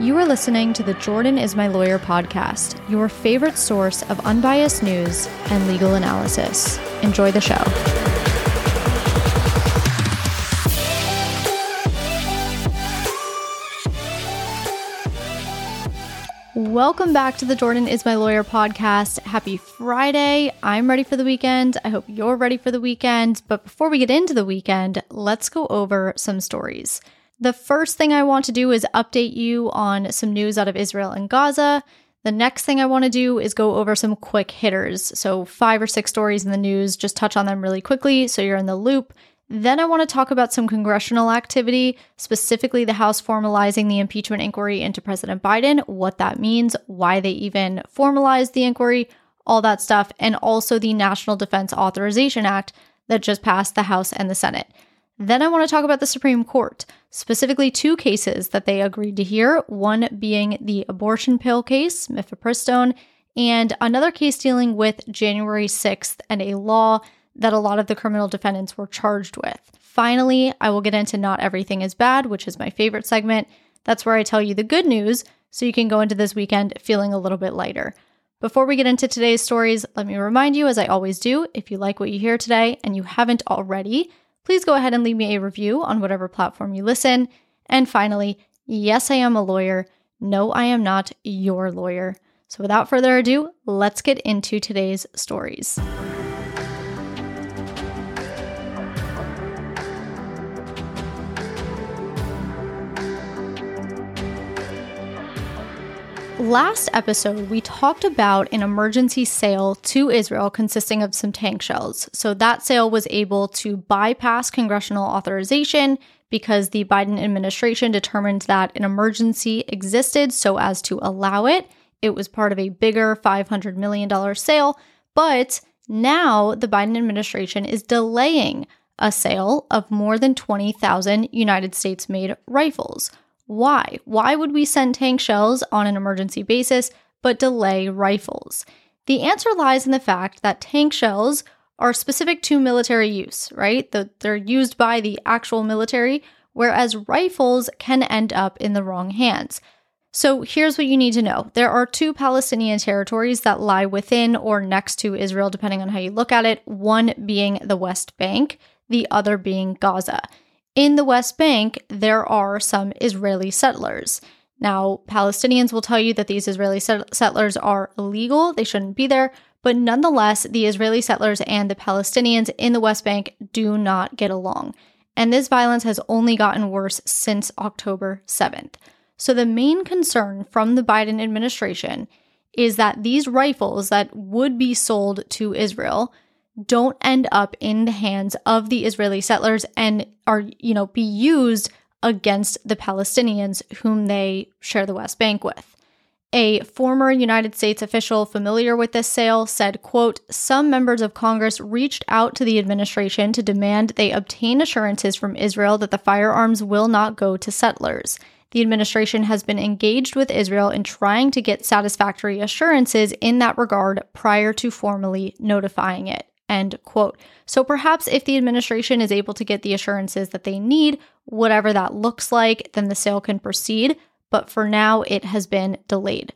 You are listening to the Jordan is My Lawyer podcast, your favorite source of unbiased news and legal analysis. Enjoy the show. Welcome back to the Jordan is My Lawyer podcast. Happy Friday. I'm ready for the weekend. I hope you're ready for the weekend. But before we get into the weekend, let's go over some stories. The first thing I want to do is update you on some news out of Israel and Gaza. The next thing I want to do is go over some quick hitters. So, five or six stories in the news, just touch on them really quickly so you're in the loop. Then I want to talk about some congressional activity, specifically the House formalizing the impeachment inquiry into President Biden, what that means, why they even formalized the inquiry, all that stuff, and also the National Defense Authorization Act that just passed the House and the Senate. Then I want to talk about the Supreme Court, specifically two cases that they agreed to hear, one being the abortion pill case, mifepristone, and another case dealing with January 6th and a law that a lot of the criminal defendants were charged with. Finally, I will get into Not Everything is Bad, which is my favorite segment. That's where I tell you the good news so you can go into this weekend feeling a little bit lighter. Before we get into today's stories, let me remind you, as I always do, if you like what you hear today and you haven't already, please go ahead and leave me a review on whatever platform you listen. And finally, yes, I am a lawyer. No, I am not your lawyer. So without further ado, let's get into today's stories. Last episode, we talked about an emergency sale to Israel consisting of some tank shells. So, that sale was able to bypass congressional authorization because the Biden administration determined that an emergency existed so as to allow it. It was part of a bigger $500 million sale. But now the Biden administration is delaying a sale of more than 20,000 United States made rifles. Why? Why would we send tank shells on an emergency basis but delay rifles? The answer lies in the fact that tank shells are specific to military use, right? The, they're used by the actual military, whereas rifles can end up in the wrong hands. So here's what you need to know there are two Palestinian territories that lie within or next to Israel, depending on how you look at it, one being the West Bank, the other being Gaza. In the West Bank, there are some Israeli settlers. Now, Palestinians will tell you that these Israeli settlers are illegal, they shouldn't be there, but nonetheless, the Israeli settlers and the Palestinians in the West Bank do not get along. And this violence has only gotten worse since October 7th. So, the main concern from the Biden administration is that these rifles that would be sold to Israel don't end up in the hands of the Israeli settlers and are, you know, be used against the Palestinians whom they share the West Bank with. A former United States official familiar with this sale said, quote, some members of Congress reached out to the administration to demand they obtain assurances from Israel that the firearms will not go to settlers. The administration has been engaged with Israel in trying to get satisfactory assurances in that regard prior to formally notifying it. End quote. So perhaps if the administration is able to get the assurances that they need, whatever that looks like, then the sale can proceed. But for now, it has been delayed.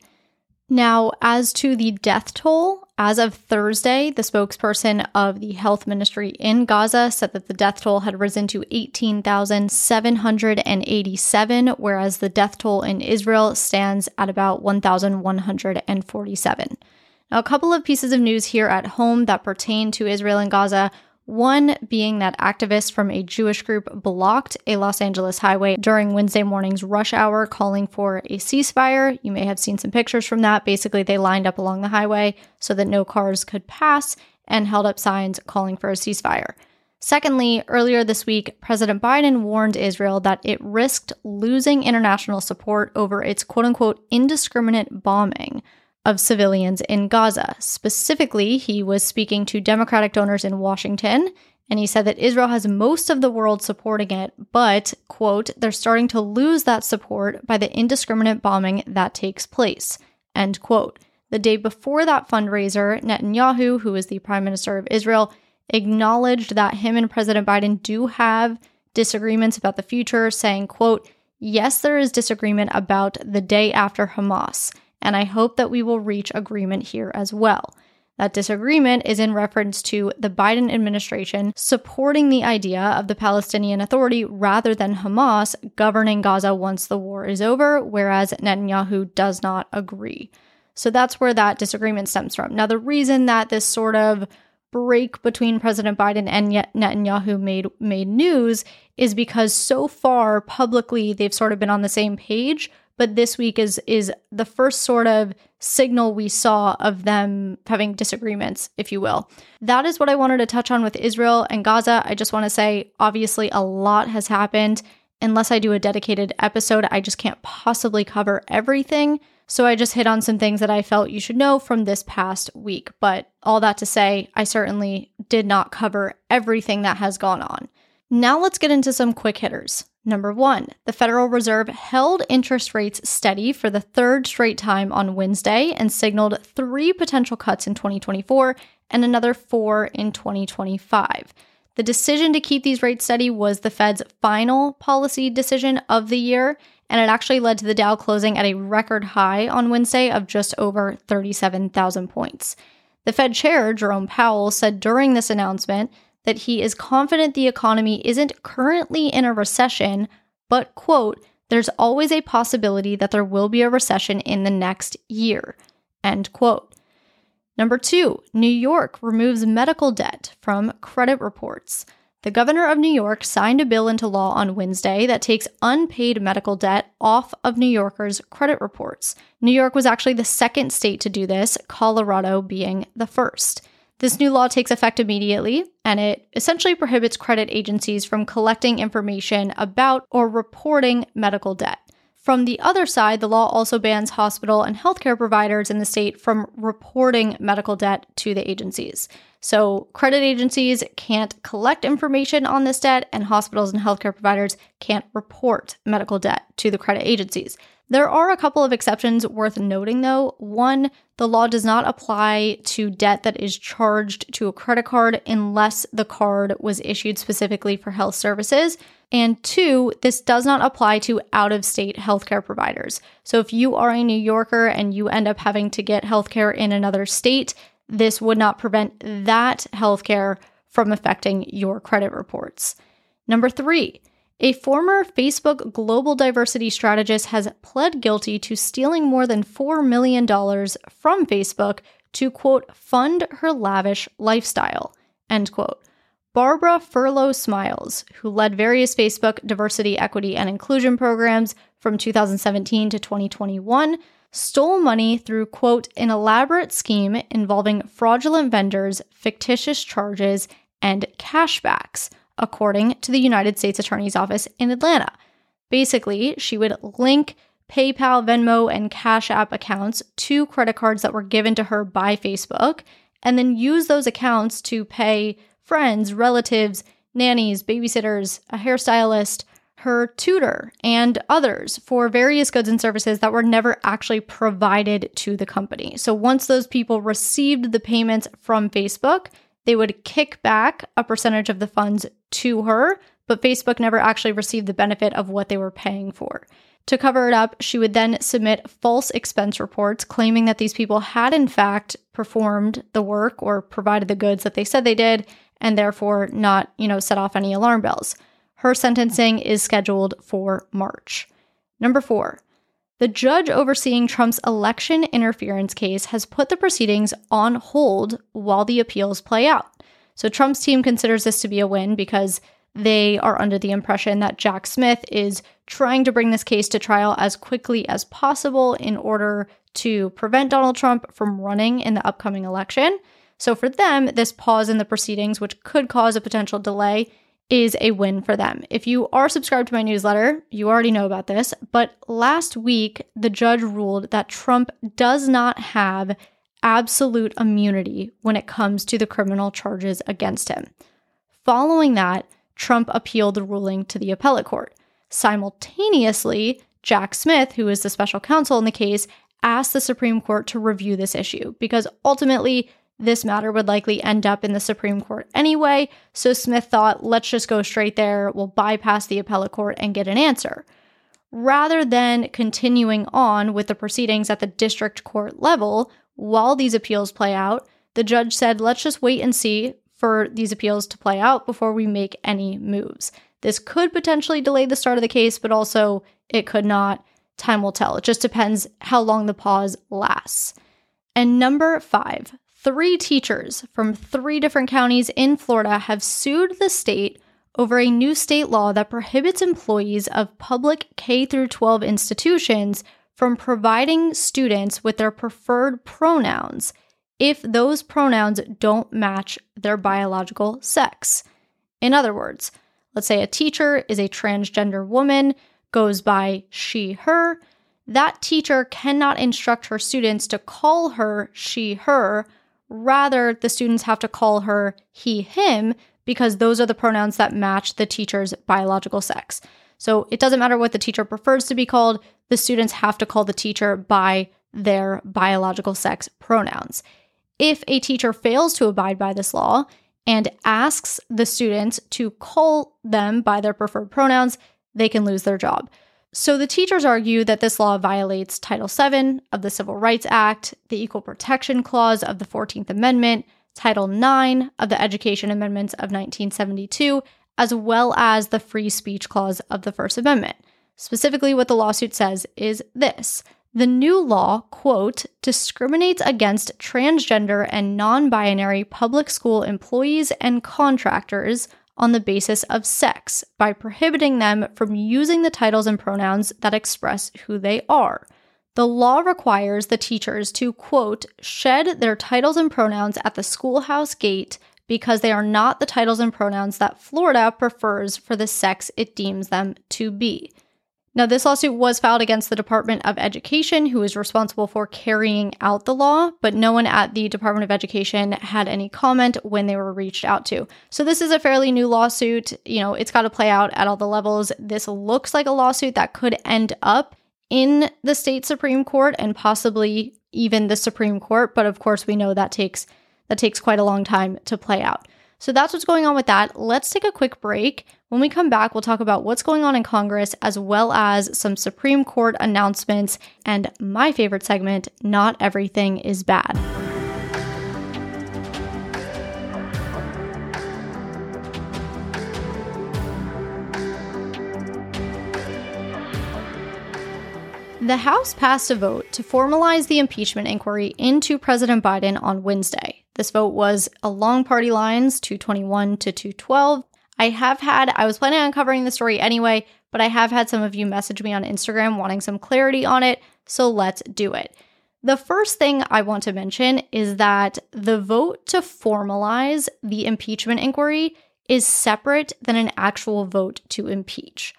Now, as to the death toll, as of Thursday, the spokesperson of the health ministry in Gaza said that the death toll had risen to 18,787, whereas the death toll in Israel stands at about 1,147. Now, a couple of pieces of news here at home that pertain to Israel and Gaza. One being that activists from a Jewish group blocked a Los Angeles highway during Wednesday morning's rush hour, calling for a ceasefire. You may have seen some pictures from that. Basically, they lined up along the highway so that no cars could pass and held up signs calling for a ceasefire. Secondly, earlier this week, President Biden warned Israel that it risked losing international support over its quote unquote indiscriminate bombing of civilians in Gaza. Specifically, he was speaking to Democratic donors in Washington, and he said that Israel has most of the world supporting it, but, quote, they're starting to lose that support by the indiscriminate bombing that takes place, end quote. The day before that fundraiser, Netanyahu, who is the prime minister of Israel, acknowledged that him and President Biden do have disagreements about the future, saying, quote, yes, there is disagreement about the day after Hamas, and I hope that we will reach agreement here as well. That disagreement is in reference to the Biden administration supporting the idea of the Palestinian Authority rather than Hamas governing Gaza once the war is over, whereas Netanyahu does not agree. So that's where that disagreement stems from. Now, the reason that this sort of break between President Biden and Netanyahu made made news is because so far publicly they've sort of been on the same page, but this week is is the first sort of signal we saw of them having disagreements, if you will. That is what I wanted to touch on with Israel and Gaza. I just want to say obviously a lot has happened. Unless I do a dedicated episode, I just can't possibly cover everything. So I just hit on some things that I felt you should know from this past week. But all that to say, I certainly did not cover everything that has gone on. Now let's get into some quick hitters. Number one, the Federal Reserve held interest rates steady for the third straight time on Wednesday and signaled three potential cuts in 2024 and another four in 2025. The decision to keep these rates steady was the Fed's final policy decision of the year, and it actually led to the Dow closing at a record high on Wednesday of just over 37,000 points. The Fed chair, Jerome Powell, said during this announcement that he is confident the economy isn't currently in a recession, but, quote, there's always a possibility that there will be a recession in the next year, end quote. Number two, New York removes medical debt from credit reports. The governor of New York signed a bill into law on Wednesday that takes unpaid medical debt off of New Yorkers' credit reports. New York was actually the second state to do this, Colorado being the first. This new law takes effect immediately, and it essentially prohibits credit agencies from collecting information about or reporting medical debt. From the other side, the law also bans hospital and healthcare providers in the state from reporting medical debt to the agencies. So, credit agencies can't collect information on this debt, and hospitals and healthcare providers can't report medical debt to the credit agencies. There are a couple of exceptions worth noting, though. One, the law does not apply to debt that is charged to a credit card unless the card was issued specifically for health services. And two, this does not apply to out of state healthcare providers. So if you are a New Yorker and you end up having to get healthcare in another state, this would not prevent that healthcare from affecting your credit reports. Number three, a former Facebook global diversity strategist has pled guilty to stealing more than $4 million from Facebook to, quote, fund her lavish lifestyle, end quote. Barbara Furlow Smiles, who led various Facebook diversity, equity, and inclusion programs from 2017 to 2021, stole money through, quote, an elaborate scheme involving fraudulent vendors, fictitious charges, and cashbacks according to the United States Attorney's Office in Atlanta. Basically, she would link PayPal, Venmo, and Cash App accounts to credit cards that were given to her by Facebook, and then use those accounts to pay friends, relatives, nannies, babysitters, a hairstylist, her tutor, and others for various goods and services that were never actually provided to the company. So once those people received the payments from Facebook, they would kick back a percentage of the funds to her, but Facebook never actually received the benefit of what they were paying for. To cover it up, she would then submit false expense reports claiming that these people had in fact performed the work or provided the goods that they said they did and therefore not, you know, set off any alarm bells. Her sentencing is scheduled for March. Number 4. The judge overseeing Trump's election interference case has put the proceedings on hold while the appeals play out. So Trump's team considers this to be a win because they are under the impression that Jack Smith is trying to bring this case to trial as quickly as possible in order to prevent Donald Trump from running in the upcoming election. So for them, this pause in the proceedings, which could cause a potential delay, is a win for them. If you are subscribed to my newsletter, you already know about this, but last week the judge ruled that Trump does not have absolute immunity when it comes to the criminal charges against him. Following that, Trump appealed the ruling to the appellate court. Simultaneously, Jack Smith, who is the special counsel in the case, asked the Supreme Court to review this issue because ultimately this matter would likely end up in the Supreme Court anyway, so Smith thought, let's just go straight there, we'll bypass the appellate court and get an answer. rather than continuing on with the proceedings at the district court level while these appeals play out. The judge said, let's just wait and see for these appeals to play out before we make any moves. This could potentially delay the start of the case, but also it could not. Time will tell. It just depends how long the pause lasts. And number five, three teachers from three different counties in Florida have sued the state over a new state law that prohibits employees of public K through 12 institutions from providing students with their preferred pronouns if those pronouns don't match their biological sex. In other words, let's say a teacher is a transgender woman, goes by she, her, that teacher cannot instruct her students to call her she, her. Rather, the students have to call her he, him because those are the pronouns that match the teacher's biological sex. So it doesn't matter what the teacher prefers to be called, the students have to call the teacher by their biological sex pronouns. If a teacher fails to abide by this law and asks the students to call them by their preferred pronouns, they can lose their job. So the teachers argue that this law violates Title VII of the Civil Rights Act, the Equal Protection Clause of the 14th Amendment, Title IX of the Education Amendments of 1972, as well as the Free Speech Clause of the First Amendment. Specifically, what the lawsuit says is this the new law, quote, discriminates against transgender and non binary public school employees and contractors on the basis of sex by prohibiting them from using the titles and pronouns that express who they are. The law requires the teachers to, quote, shed their titles and pronouns at the schoolhouse gate because they are not the titles and pronouns that Florida prefers for the sex it deems them to be. Now, this lawsuit was filed against the Department of Education, who is responsible for carrying out the law, but no one at the Department of Education had any comment when they were reached out to. So, this is a fairly new lawsuit. You know, it's got to play out at all the levels. This looks like a lawsuit that could end up in the state Supreme Court and possibly even the Supreme Court, but of course we know that takes that takes quite a long time to play out. So that's what's going on with that. Let's take a quick break. When we come back, we'll talk about what's going on in Congress as well as some Supreme Court announcements and my favorite segment, Not Everything is Bad. The House passed a vote to formalize the impeachment inquiry into President Biden on Wednesday. This vote was along party lines, 221 to 212. I have had, I was planning on covering the story anyway, but I have had some of you message me on Instagram wanting some clarity on it, so let's do it. The first thing I want to mention is that the vote to formalize the impeachment inquiry is separate than an actual vote to impeach.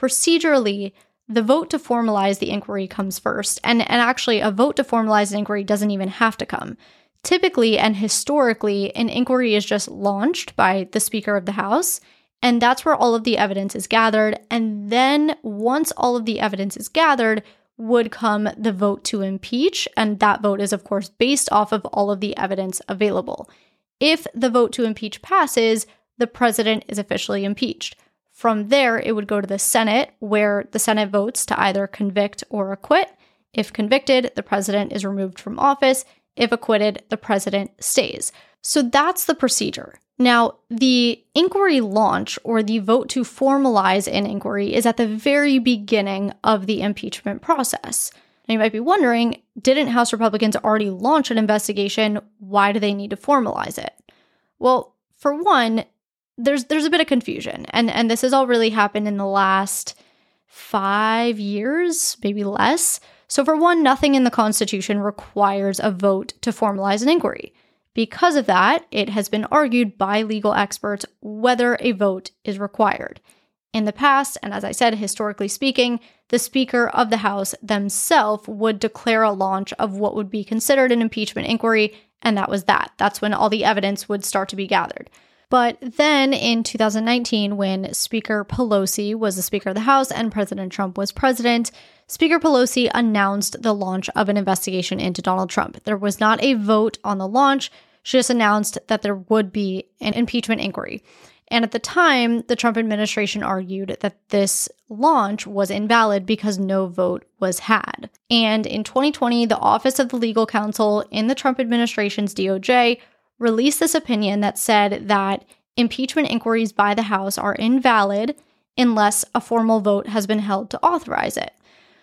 Procedurally, the vote to formalize the inquiry comes first, and, and actually, a vote to formalize an inquiry doesn't even have to come. Typically and historically, an inquiry is just launched by the Speaker of the House, and that's where all of the evidence is gathered. And then, once all of the evidence is gathered, would come the vote to impeach, and that vote is, of course, based off of all of the evidence available. If the vote to impeach passes, the president is officially impeached. From there, it would go to the Senate, where the Senate votes to either convict or acquit. If convicted, the president is removed from office. If acquitted, the president stays. So that's the procedure. Now, the inquiry launch or the vote to formalize an inquiry is at the very beginning of the impeachment process. Now, you might be wondering didn't House Republicans already launch an investigation? Why do they need to formalize it? Well, for one, there's there's a bit of confusion and and this has all really happened in the last 5 years, maybe less. So for one, nothing in the constitution requires a vote to formalize an inquiry. Because of that, it has been argued by legal experts whether a vote is required. In the past, and as I said, historically speaking, the Speaker of the House themselves would declare a launch of what would be considered an impeachment inquiry, and that was that. That's when all the evidence would start to be gathered. But then in 2019, when Speaker Pelosi was the Speaker of the House and President Trump was president, Speaker Pelosi announced the launch of an investigation into Donald Trump. There was not a vote on the launch, she just announced that there would be an impeachment inquiry. And at the time, the Trump administration argued that this launch was invalid because no vote was had. And in 2020, the Office of the Legal Counsel in the Trump administration's DOJ released this opinion that said that impeachment inquiries by the House are invalid unless a formal vote has been held to authorize it.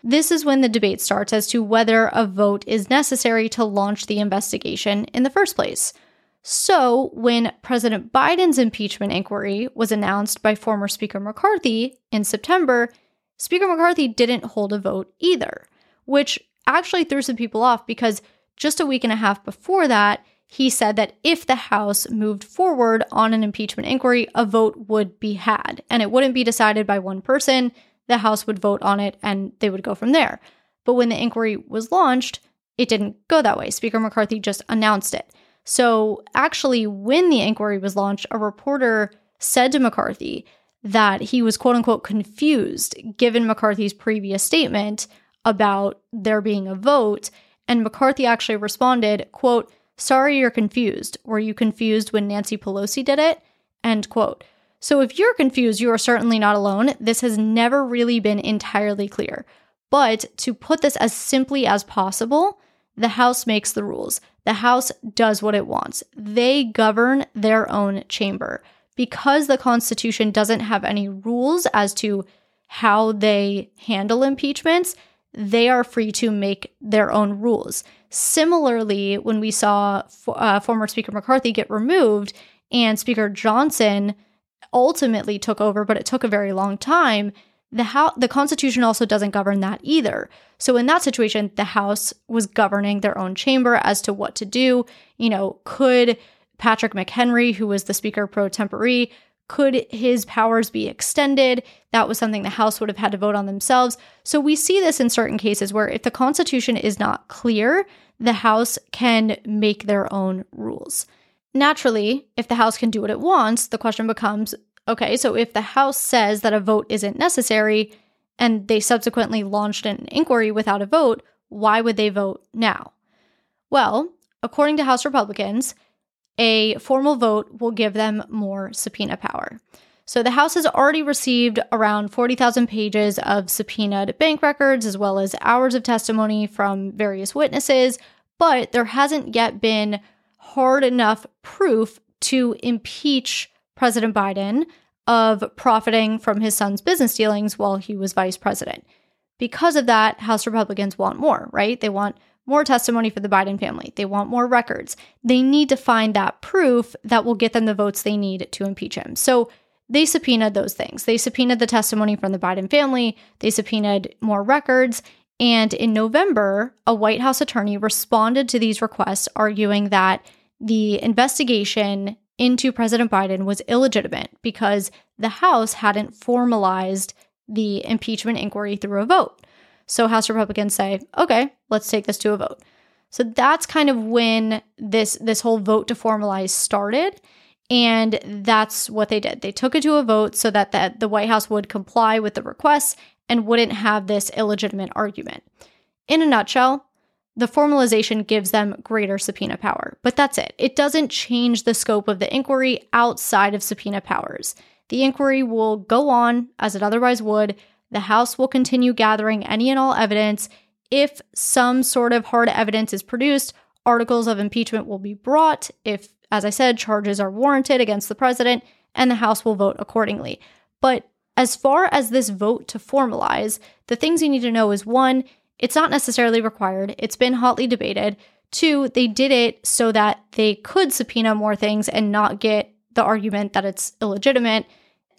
This is when the debate starts as to whether a vote is necessary to launch the investigation in the first place. So, when President Biden's impeachment inquiry was announced by former Speaker McCarthy in September, Speaker McCarthy didn't hold a vote either, which actually threw some people off because just a week and a half before that, he said that if the House moved forward on an impeachment inquiry, a vote would be had and it wouldn't be decided by one person. The House would vote on it and they would go from there. But when the inquiry was launched, it didn't go that way. Speaker McCarthy just announced it. So, actually, when the inquiry was launched, a reporter said to McCarthy that he was quote unquote confused given McCarthy's previous statement about there being a vote. And McCarthy actually responded, quote, Sorry you're confused. Were you confused when Nancy Pelosi did it? End quote. So if you're confused, you are certainly not alone. This has never really been entirely clear. But to put this as simply as possible, the House makes the rules. The House does what it wants. They govern their own chamber. Because the Constitution doesn't have any rules as to how they handle impeachments, they are free to make their own rules. Similarly, when we saw uh, former Speaker McCarthy get removed and Speaker Johnson ultimately took over, but it took a very long time, the House, the Constitution also doesn't govern that either. So in that situation, the House was governing their own chamber as to what to do. You know, could Patrick McHenry, who was the Speaker pro tempore, could his powers be extended? That was something the House would have had to vote on themselves. So we see this in certain cases where if the Constitution is not clear, the House can make their own rules. Naturally, if the House can do what it wants, the question becomes okay, so if the House says that a vote isn't necessary and they subsequently launched an inquiry without a vote, why would they vote now? Well, according to House Republicans, a formal vote will give them more subpoena power. So the House has already received around 40,000 pages of subpoenaed bank records, as well as hours of testimony from various witnesses, but there hasn't yet been hard enough proof to impeach President Biden of profiting from his son's business dealings while he was vice president. Because of that, House Republicans want more, right? They want more testimony for the Biden family. They want more records. They need to find that proof that will get them the votes they need to impeach him. So they subpoenaed those things. They subpoenaed the testimony from the Biden family, they subpoenaed more records. And in November, a White House attorney responded to these requests, arguing that the investigation into President Biden was illegitimate because the House hadn't formalized the impeachment inquiry through a vote. So House Republicans say, okay, let's take this to a vote. So that's kind of when this this whole vote to formalize started. And that's what they did. They took it to a vote so that the, the White House would comply with the requests and wouldn't have this illegitimate argument. In a nutshell, the formalization gives them greater subpoena power, but that's it. It doesn't change the scope of the inquiry outside of subpoena powers. The inquiry will go on as it otherwise would, the House will continue gathering any and all evidence. If some sort of hard evidence is produced, articles of impeachment will be brought. If, as I said, charges are warranted against the president, and the House will vote accordingly. But as far as this vote to formalize, the things you need to know is one, it's not necessarily required, it's been hotly debated. Two, they did it so that they could subpoena more things and not get the argument that it's illegitimate.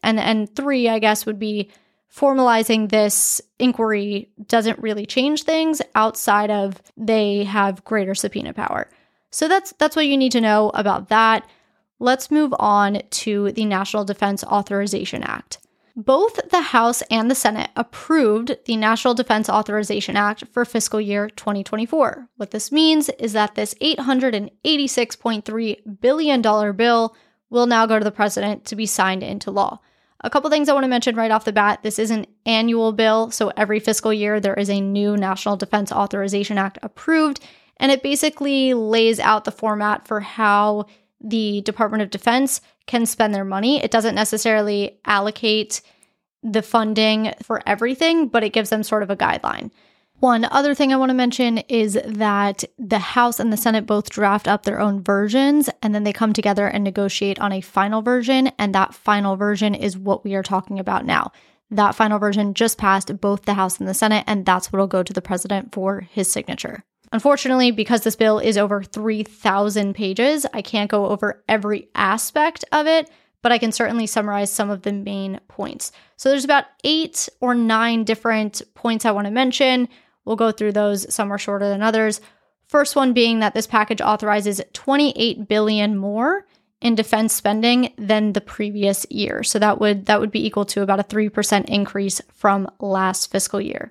And and three, I guess, would be formalizing this inquiry doesn't really change things outside of they have greater subpoena power. So that's that's what you need to know about that. Let's move on to the National Defense Authorization Act. Both the House and the Senate approved the National Defense Authorization Act for fiscal year 2024. What this means is that this $886.3 billion bill will now go to the president to be signed into law. A couple things I want to mention right off the bat this is an annual bill, so every fiscal year there is a new National Defense Authorization Act approved, and it basically lays out the format for how the Department of Defense can spend their money. It doesn't necessarily allocate the funding for everything, but it gives them sort of a guideline. One other thing I want to mention is that the House and the Senate both draft up their own versions and then they come together and negotiate on a final version. And that final version is what we are talking about now. That final version just passed both the House and the Senate, and that's what will go to the president for his signature. Unfortunately, because this bill is over 3,000 pages, I can't go over every aspect of it, but I can certainly summarize some of the main points. So there's about eight or nine different points I want to mention. We'll go through those. Some are shorter than others. First one being that this package authorizes 28 billion more in defense spending than the previous year. So that would that would be equal to about a 3% increase from last fiscal year.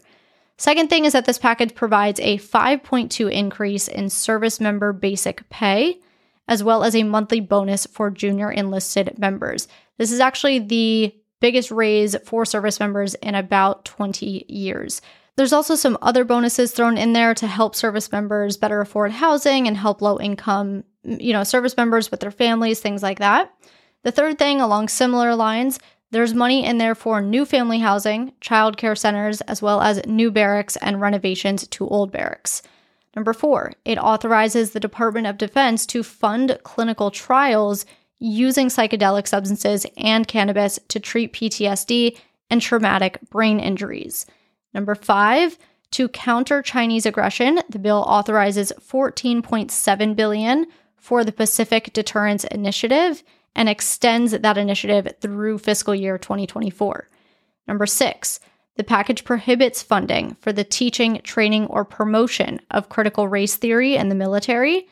Second thing is that this package provides a 5.2 increase in service member basic pay as well as a monthly bonus for junior enlisted members. This is actually the biggest raise for service members in about 20 years. There's also some other bonuses thrown in there to help service members better afford housing and help low income, you know, service members with their families, things like that. The third thing along similar lines, there's money in there for new family housing, child care centers, as well as new barracks and renovations to old barracks. Number four, it authorizes the Department of Defense to fund clinical trials using psychedelic substances and cannabis to treat PTSD and traumatic brain injuries. Number five, to counter Chinese aggression, the bill authorizes 14.7 billion for the Pacific Deterrence Initiative and extends that initiative through fiscal year 2024. Number 6, the package prohibits funding for the teaching, training, or promotion of critical race theory in the military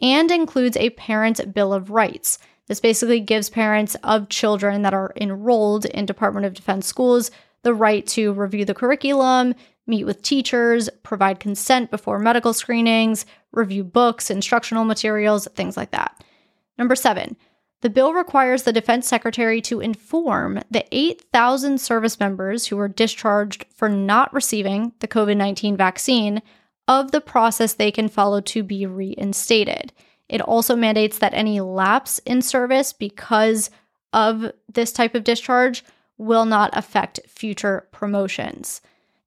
and includes a parent bill of rights. This basically gives parents of children that are enrolled in Department of Defense schools the right to review the curriculum, meet with teachers, provide consent before medical screenings, review books, instructional materials, things like that. Number seven, the bill requires the Defense Secretary to inform the 8,000 service members who were discharged for not receiving the COVID 19 vaccine of the process they can follow to be reinstated. It also mandates that any lapse in service because of this type of discharge will not affect future promotions.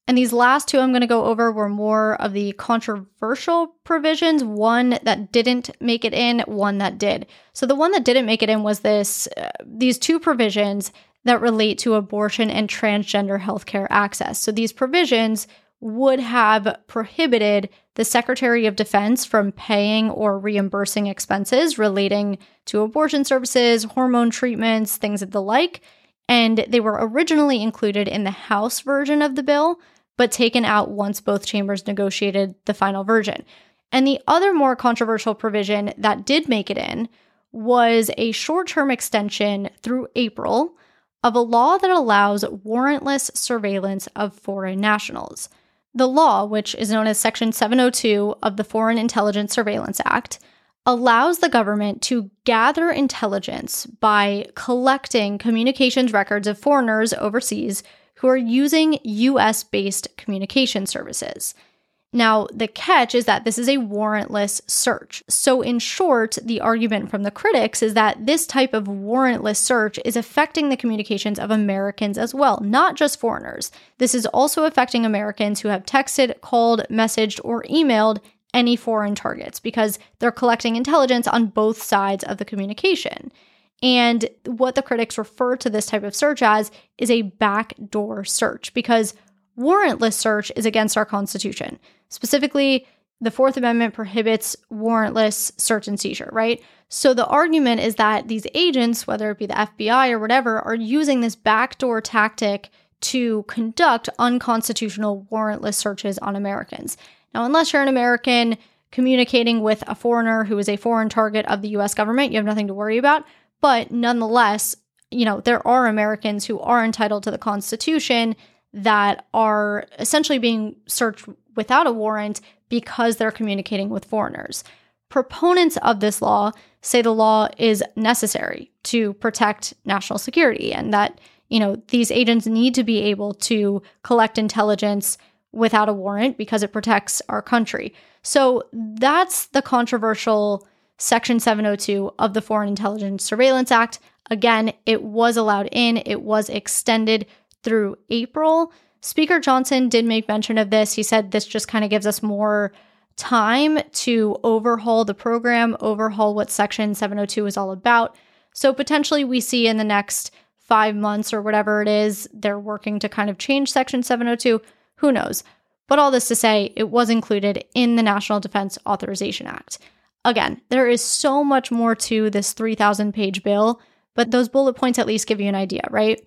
And these last two I'm going to go over were more of the controversial provisions, one that didn't make it in, one that did. So the one that didn't make it in was this uh, these two provisions that relate to abortion and transgender healthcare access. So these provisions would have prohibited the Secretary of Defense from paying or reimbursing expenses relating to abortion services, hormone treatments, things of the like and they were originally included in the House version of the bill, but taken out once both chambers negotiated the final version. And the other more controversial provision that did make it in was a short term extension through April of a law that allows warrantless surveillance of foreign nationals. The law, which is known as Section 702 of the Foreign Intelligence Surveillance Act, allows the government to gather intelligence by collecting communications records of foreigners overseas who are using US based communication services. Now, the catch is that this is a warrantless search. So, in short, the argument from the critics is that this type of warrantless search is affecting the communications of Americans as well, not just foreigners. This is also affecting Americans who have texted, called, messaged, or emailed any foreign targets because they're collecting intelligence on both sides of the communication. And what the critics refer to this type of search as is a backdoor search because warrantless search is against our Constitution. Specifically, the Fourth Amendment prohibits warrantless search and seizure, right? So the argument is that these agents, whether it be the FBI or whatever, are using this backdoor tactic to conduct unconstitutional warrantless searches on Americans. Now, unless you're an American communicating with a foreigner who is a foreign target of the US government, you have nothing to worry about. But nonetheless, you know, there are Americans who are entitled to the Constitution that are essentially being searched without a warrant because they're communicating with foreigners. Proponents of this law say the law is necessary to protect national security and that, you know, these agents need to be able to collect intelligence without a warrant because it protects our country. So that's the controversial Section 702 of the Foreign Intelligence Surveillance Act. Again, it was allowed in, it was extended through April. Speaker Johnson did make mention of this. He said this just kind of gives us more time to overhaul the program, overhaul what Section 702 is all about. So potentially we see in the next five months or whatever it is, they're working to kind of change Section 702. Who knows? But all this to say, it was included in the National Defense Authorization Act. Again, there is so much more to this 3,000 page bill, but those bullet points at least give you an idea, right?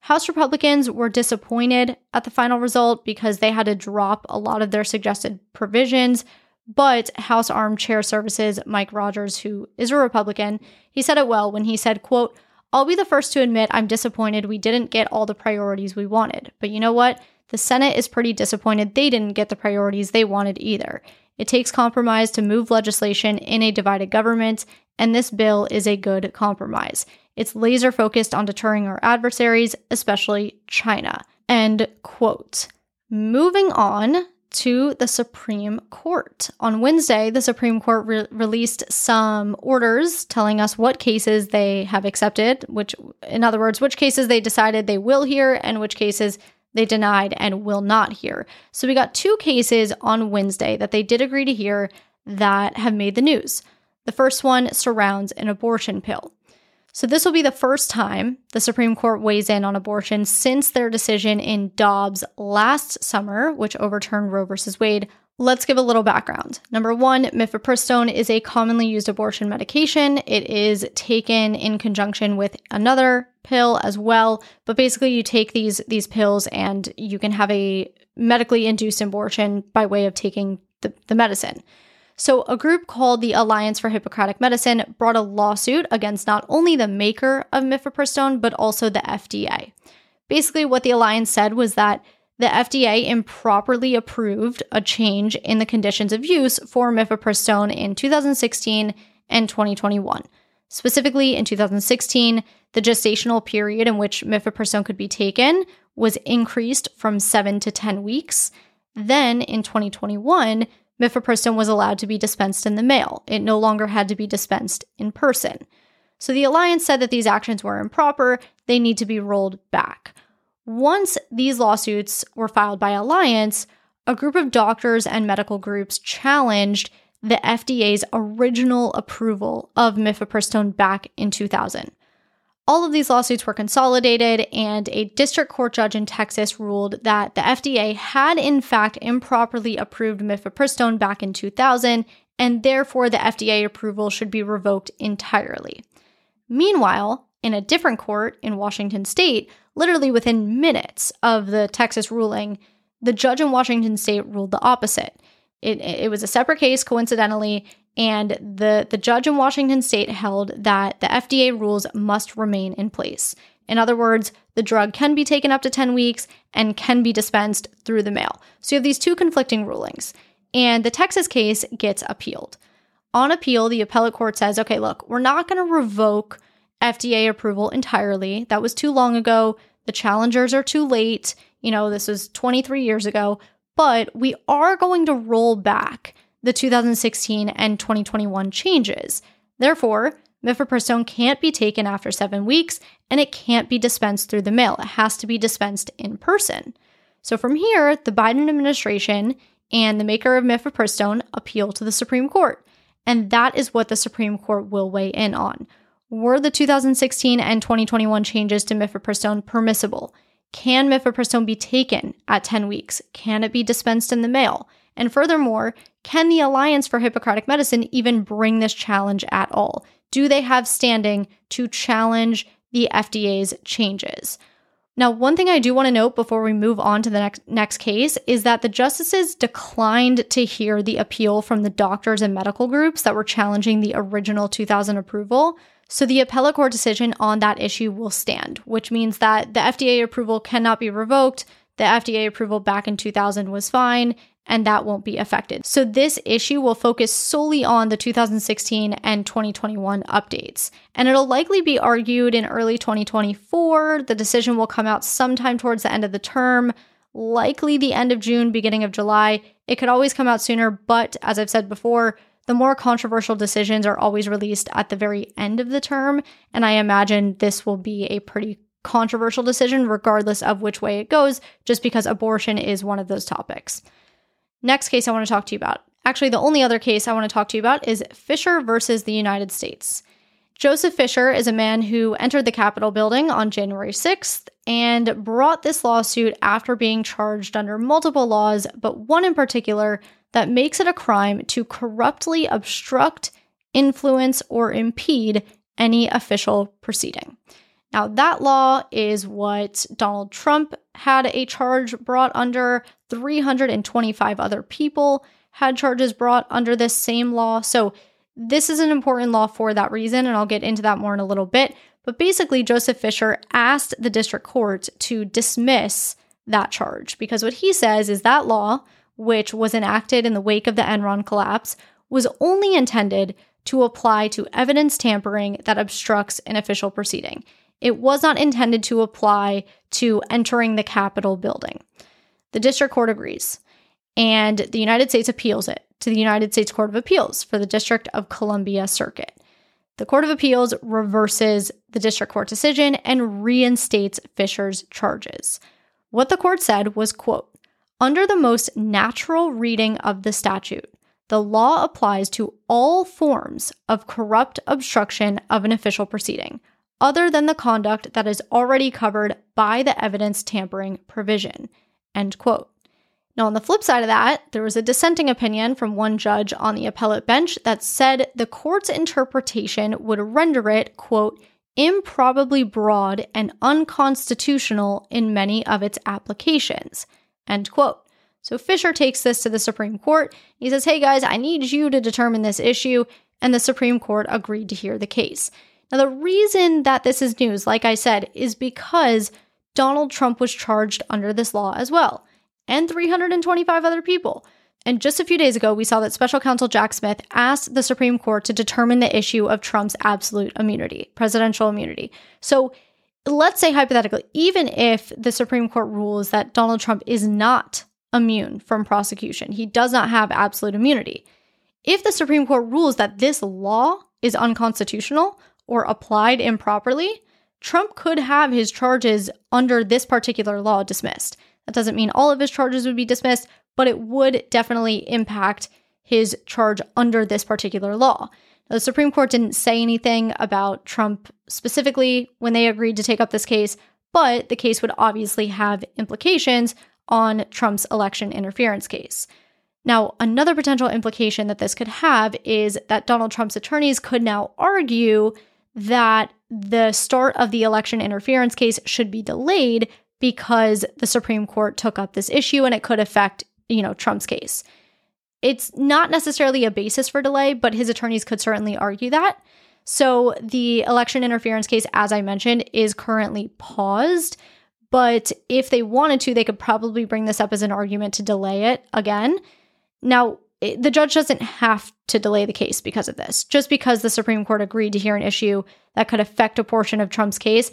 House Republicans were disappointed at the final result because they had to drop a lot of their suggested provisions. But House Armed Chair Services Mike Rogers, who is a Republican, he said it well when he said, quote, I'll be the first to admit I'm disappointed we didn't get all the priorities we wanted. But you know what? The Senate is pretty disappointed they didn't get the priorities they wanted either. It takes compromise to move legislation in a divided government, and this bill is a good compromise. It's laser focused on deterring our adversaries, especially China. End quote. Moving on to the Supreme Court. On Wednesday, the Supreme Court re- released some orders telling us what cases they have accepted, which, in other words, which cases they decided they will hear and which cases they denied and will not hear. So we got two cases on Wednesday that they did agree to hear that have made the news. The first one surrounds an abortion pill. So, this will be the first time the Supreme Court weighs in on abortion since their decision in Dobbs last summer, which overturned Roe v. Wade. Let's give a little background. Number one, mifepristone is a commonly used abortion medication. It is taken in conjunction with another pill as well. But basically, you take these these pills and you can have a medically induced abortion by way of taking the, the medicine. So, a group called the Alliance for Hippocratic Medicine brought a lawsuit against not only the maker of mifepristone, but also the FDA. Basically, what the Alliance said was that the FDA improperly approved a change in the conditions of use for mifepristone in 2016 and 2021. Specifically, in 2016, the gestational period in which mifepristone could be taken was increased from 7 to 10 weeks. Then in 2021, mifepristone was allowed to be dispensed in the mail. It no longer had to be dispensed in person. So the alliance said that these actions were improper, they need to be rolled back. Once these lawsuits were filed by Alliance, a group of doctors and medical groups challenged the FDA's original approval of mifepristone back in 2000. All of these lawsuits were consolidated, and a district court judge in Texas ruled that the FDA had, in fact, improperly approved mifepristone back in 2000, and therefore the FDA approval should be revoked entirely. Meanwhile, in a different court in Washington state, literally within minutes of the Texas ruling, the judge in Washington state ruled the opposite. It, it was a separate case, coincidentally, and the, the judge in Washington state held that the FDA rules must remain in place. In other words, the drug can be taken up to 10 weeks and can be dispensed through the mail. So you have these two conflicting rulings, and the Texas case gets appealed. On appeal, the appellate court says, okay, look, we're not going to revoke FDA approval entirely. That was too long ago. The challengers are too late. You know, this was 23 years ago, but we are going to roll back the 2016 and 2021 changes. Therefore, mifepristone can't be taken after seven weeks and it can't be dispensed through the mail. It has to be dispensed in person. So from here, the Biden administration and the maker of mifepristone appeal to the Supreme Court. And that is what the Supreme Court will weigh in on. Were the 2016 and 2021 changes to mifepristone permissible? Can mifepristone be taken at 10 weeks? Can it be dispensed in the mail? And furthermore, can the Alliance for Hippocratic Medicine even bring this challenge at all? Do they have standing to challenge the FDA's changes? Now, one thing I do want to note before we move on to the next next case is that the justices declined to hear the appeal from the doctors and medical groups that were challenging the original 2000 approval. So the appellate court decision on that issue will stand, which means that the FDA approval cannot be revoked. The FDA approval back in 2000 was fine, and that won't be affected. So this issue will focus solely on the 2016 and 2021 updates. And it'll likely be argued in early 2024. The decision will come out sometime towards the end of the term, likely the end of June, beginning of July. It could always come out sooner, but as I've said before, the more controversial decisions are always released at the very end of the term. And I imagine this will be a pretty controversial decision, regardless of which way it goes, just because abortion is one of those topics. Next case I want to talk to you about. Actually, the only other case I want to talk to you about is Fisher versus the United States. Joseph Fisher is a man who entered the Capitol building on January 6th and brought this lawsuit after being charged under multiple laws, but one in particular that makes it a crime to corruptly obstruct, influence, or impede any official proceeding. Now, that law is what Donald Trump had a charge brought under. 325 other people had charges brought under this same law. So, this is an important law for that reason, and I'll get into that more in a little bit. But basically, Joseph Fischer asked the district court to dismiss that charge because what he says is that law, which was enacted in the wake of the Enron collapse, was only intended to apply to evidence tampering that obstructs an official proceeding. It was not intended to apply to entering the Capitol building. The district court agrees, and the United States appeals it to the United States Court of Appeals for the District of Columbia Circuit. The Court of Appeals reverses the district court decision and reinstates Fischer's charges. What the court said was, quote, under the most natural reading of the statute, the law applies to all forms of corrupt obstruction of an official proceeding, other than the conduct that is already covered by the evidence tampering provision. End quote. Now, on the flip side of that, there was a dissenting opinion from one judge on the appellate bench that said the court's interpretation would render it, quote, improbably broad and unconstitutional in many of its applications, end quote. So Fischer takes this to the Supreme Court. He says, hey guys, I need you to determine this issue. And the Supreme Court agreed to hear the case. Now, the reason that this is news, like I said, is because Donald Trump was charged under this law as well, and 325 other people. And just a few days ago, we saw that special counsel Jack Smith asked the Supreme Court to determine the issue of Trump's absolute immunity, presidential immunity. So let's say hypothetically, even if the Supreme Court rules that Donald Trump is not immune from prosecution, he does not have absolute immunity. If the Supreme Court rules that this law is unconstitutional, or applied improperly, Trump could have his charges under this particular law dismissed. That doesn't mean all of his charges would be dismissed, but it would definitely impact his charge under this particular law. Now, the Supreme Court didn't say anything about Trump specifically when they agreed to take up this case, but the case would obviously have implications on Trump's election interference case. Now, another potential implication that this could have is that Donald Trump's attorneys could now argue that the start of the election interference case should be delayed because the Supreme Court took up this issue and it could affect, you know, Trump's case. It's not necessarily a basis for delay, but his attorneys could certainly argue that. So the election interference case, as I mentioned, is currently paused. But if they wanted to, they could probably bring this up as an argument to delay it again. Now, the judge doesn't have to delay the case because of this. Just because the Supreme Court agreed to hear an issue that could affect a portion of Trump's case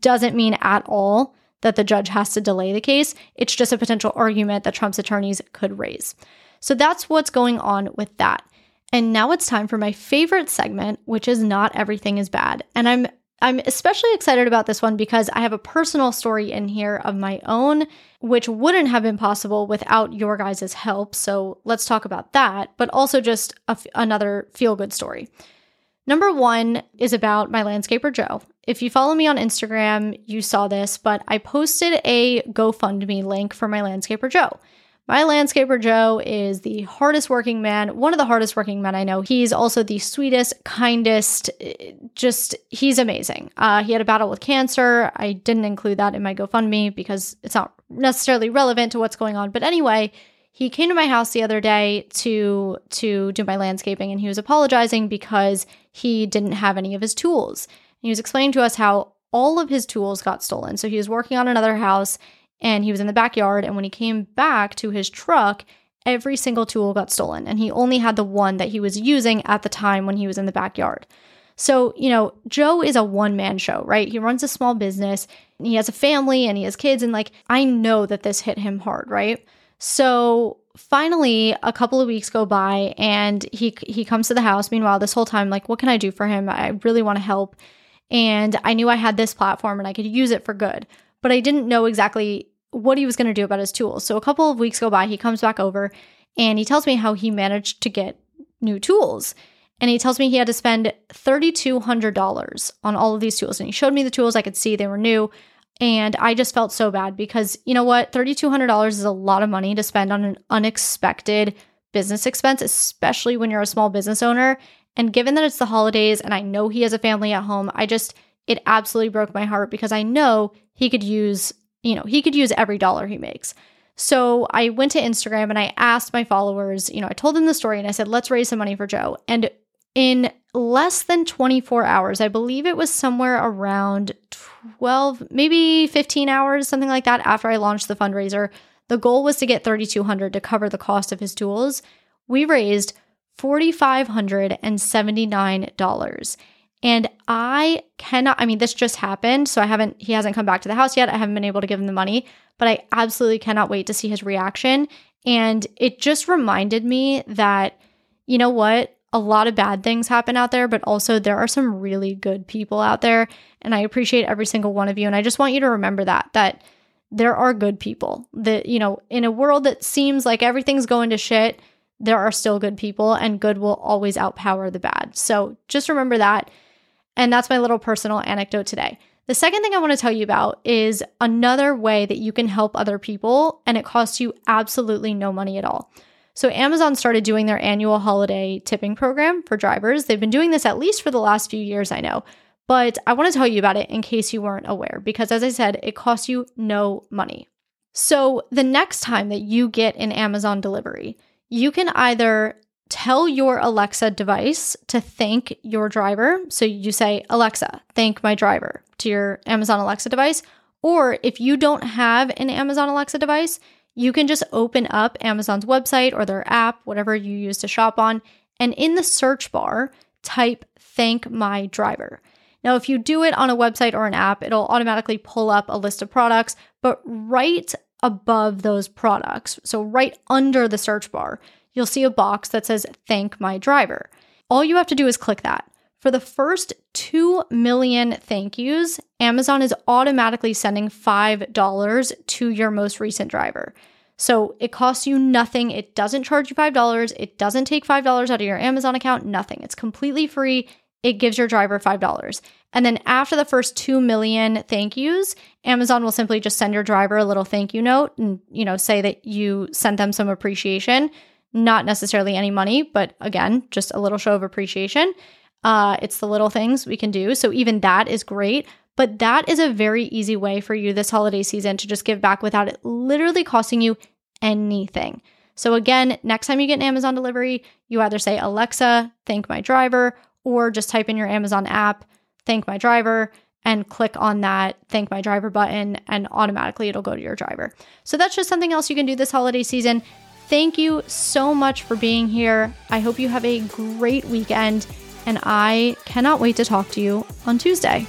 doesn't mean at all that the judge has to delay the case. It's just a potential argument that Trump's attorneys could raise. So that's what's going on with that. And now it's time for my favorite segment, which is Not Everything is Bad. And I'm I'm especially excited about this one because I have a personal story in here of my own, which wouldn't have been possible without your guys' help. So let's talk about that, but also just another feel good story. Number one is about my landscaper, Joe. If you follow me on Instagram, you saw this, but I posted a GoFundMe link for my landscaper, Joe. My landscaper Joe is the hardest working man, one of the hardest working men I know. He's also the sweetest, kindest, just, he's amazing. Uh, he had a battle with cancer. I didn't include that in my GoFundMe because it's not necessarily relevant to what's going on. But anyway, he came to my house the other day to to do my landscaping and he was apologizing because he didn't have any of his tools. And he was explaining to us how all of his tools got stolen. So he was working on another house and he was in the backyard. And when he came back to his truck, every single tool got stolen. And he only had the one that he was using at the time when he was in the backyard. So, you know, Joe is a one man show, right? He runs a small business, he has a family and he has kids. And like, I know that this hit him hard, right? So, finally, a couple of weeks go by and he he comes to the house. Meanwhile, this whole time, like, what can I do for him? I really want to help. And I knew I had this platform and I could use it for good, but I didn't know exactly what he was going to do about his tools. So a couple of weeks go by, he comes back over and he tells me how he managed to get new tools. And he tells me he had to spend $3,200 on all of these tools. And he showed me the tools I could see they were new. And I just felt so bad because you know what? $3,200 is a lot of money to spend on an unexpected business expense, especially when you're a small business owner. And given that it's the holidays and I know he has a family at home, I just, it absolutely broke my heart because I know he could use, you know, he could use every dollar he makes. So I went to Instagram and I asked my followers, you know, I told them the story and I said, let's raise some money for Joe. And in less than 24 hours, I believe it was somewhere around 12, maybe 15 hours, something like that, after I launched the fundraiser. The goal was to get 3200 to cover the cost of his tools. We raised $4,579. And I cannot, I mean, this just happened. So I haven't, he hasn't come back to the house yet. I haven't been able to give him the money, but I absolutely cannot wait to see his reaction. And it just reminded me that, you know what? a lot of bad things happen out there, but also there are some really good people out there. And I appreciate every single one of you. And I just want you to remember that, that there are good people that, you know, in a world that seems like everything's going to shit, there are still good people and good will always outpower the bad. So just remember that. And that's my little personal anecdote today. The second thing I want to tell you about is another way that you can help other people and it costs you absolutely no money at all. So, Amazon started doing their annual holiday tipping program for drivers. They've been doing this at least for the last few years, I know. But I want to tell you about it in case you weren't aware, because as I said, it costs you no money. So, the next time that you get an Amazon delivery, you can either tell your Alexa device to thank your driver. So, you say, Alexa, thank my driver to your Amazon Alexa device. Or if you don't have an Amazon Alexa device, you can just open up Amazon's website or their app, whatever you use to shop on, and in the search bar, type thank my driver. Now, if you do it on a website or an app, it'll automatically pull up a list of products, but right above those products, so right under the search bar, you'll see a box that says thank my driver. All you have to do is click that. For the first 2 million thank yous, Amazon is automatically sending $5 to your most recent driver. So it costs you nothing. It doesn't charge you $5. It doesn't take $5 out of your Amazon account, nothing. It's completely free. It gives your driver $5. And then after the first 2 million thank yous, Amazon will simply just send your driver a little thank you note and, you know, say that you sent them some appreciation, not necessarily any money, but again, just a little show of appreciation. Uh, it's the little things we can do. So even that is great. But that is a very easy way for you this holiday season to just give back without it literally costing you anything. So again, next time you get an Amazon delivery, you either say, Alexa, thank my driver, or just type in your Amazon app, thank my driver, and click on that thank my driver button, and automatically it'll go to your driver. So that's just something else you can do this holiday season. Thank you so much for being here. I hope you have a great weekend and I cannot wait to talk to you on Tuesday.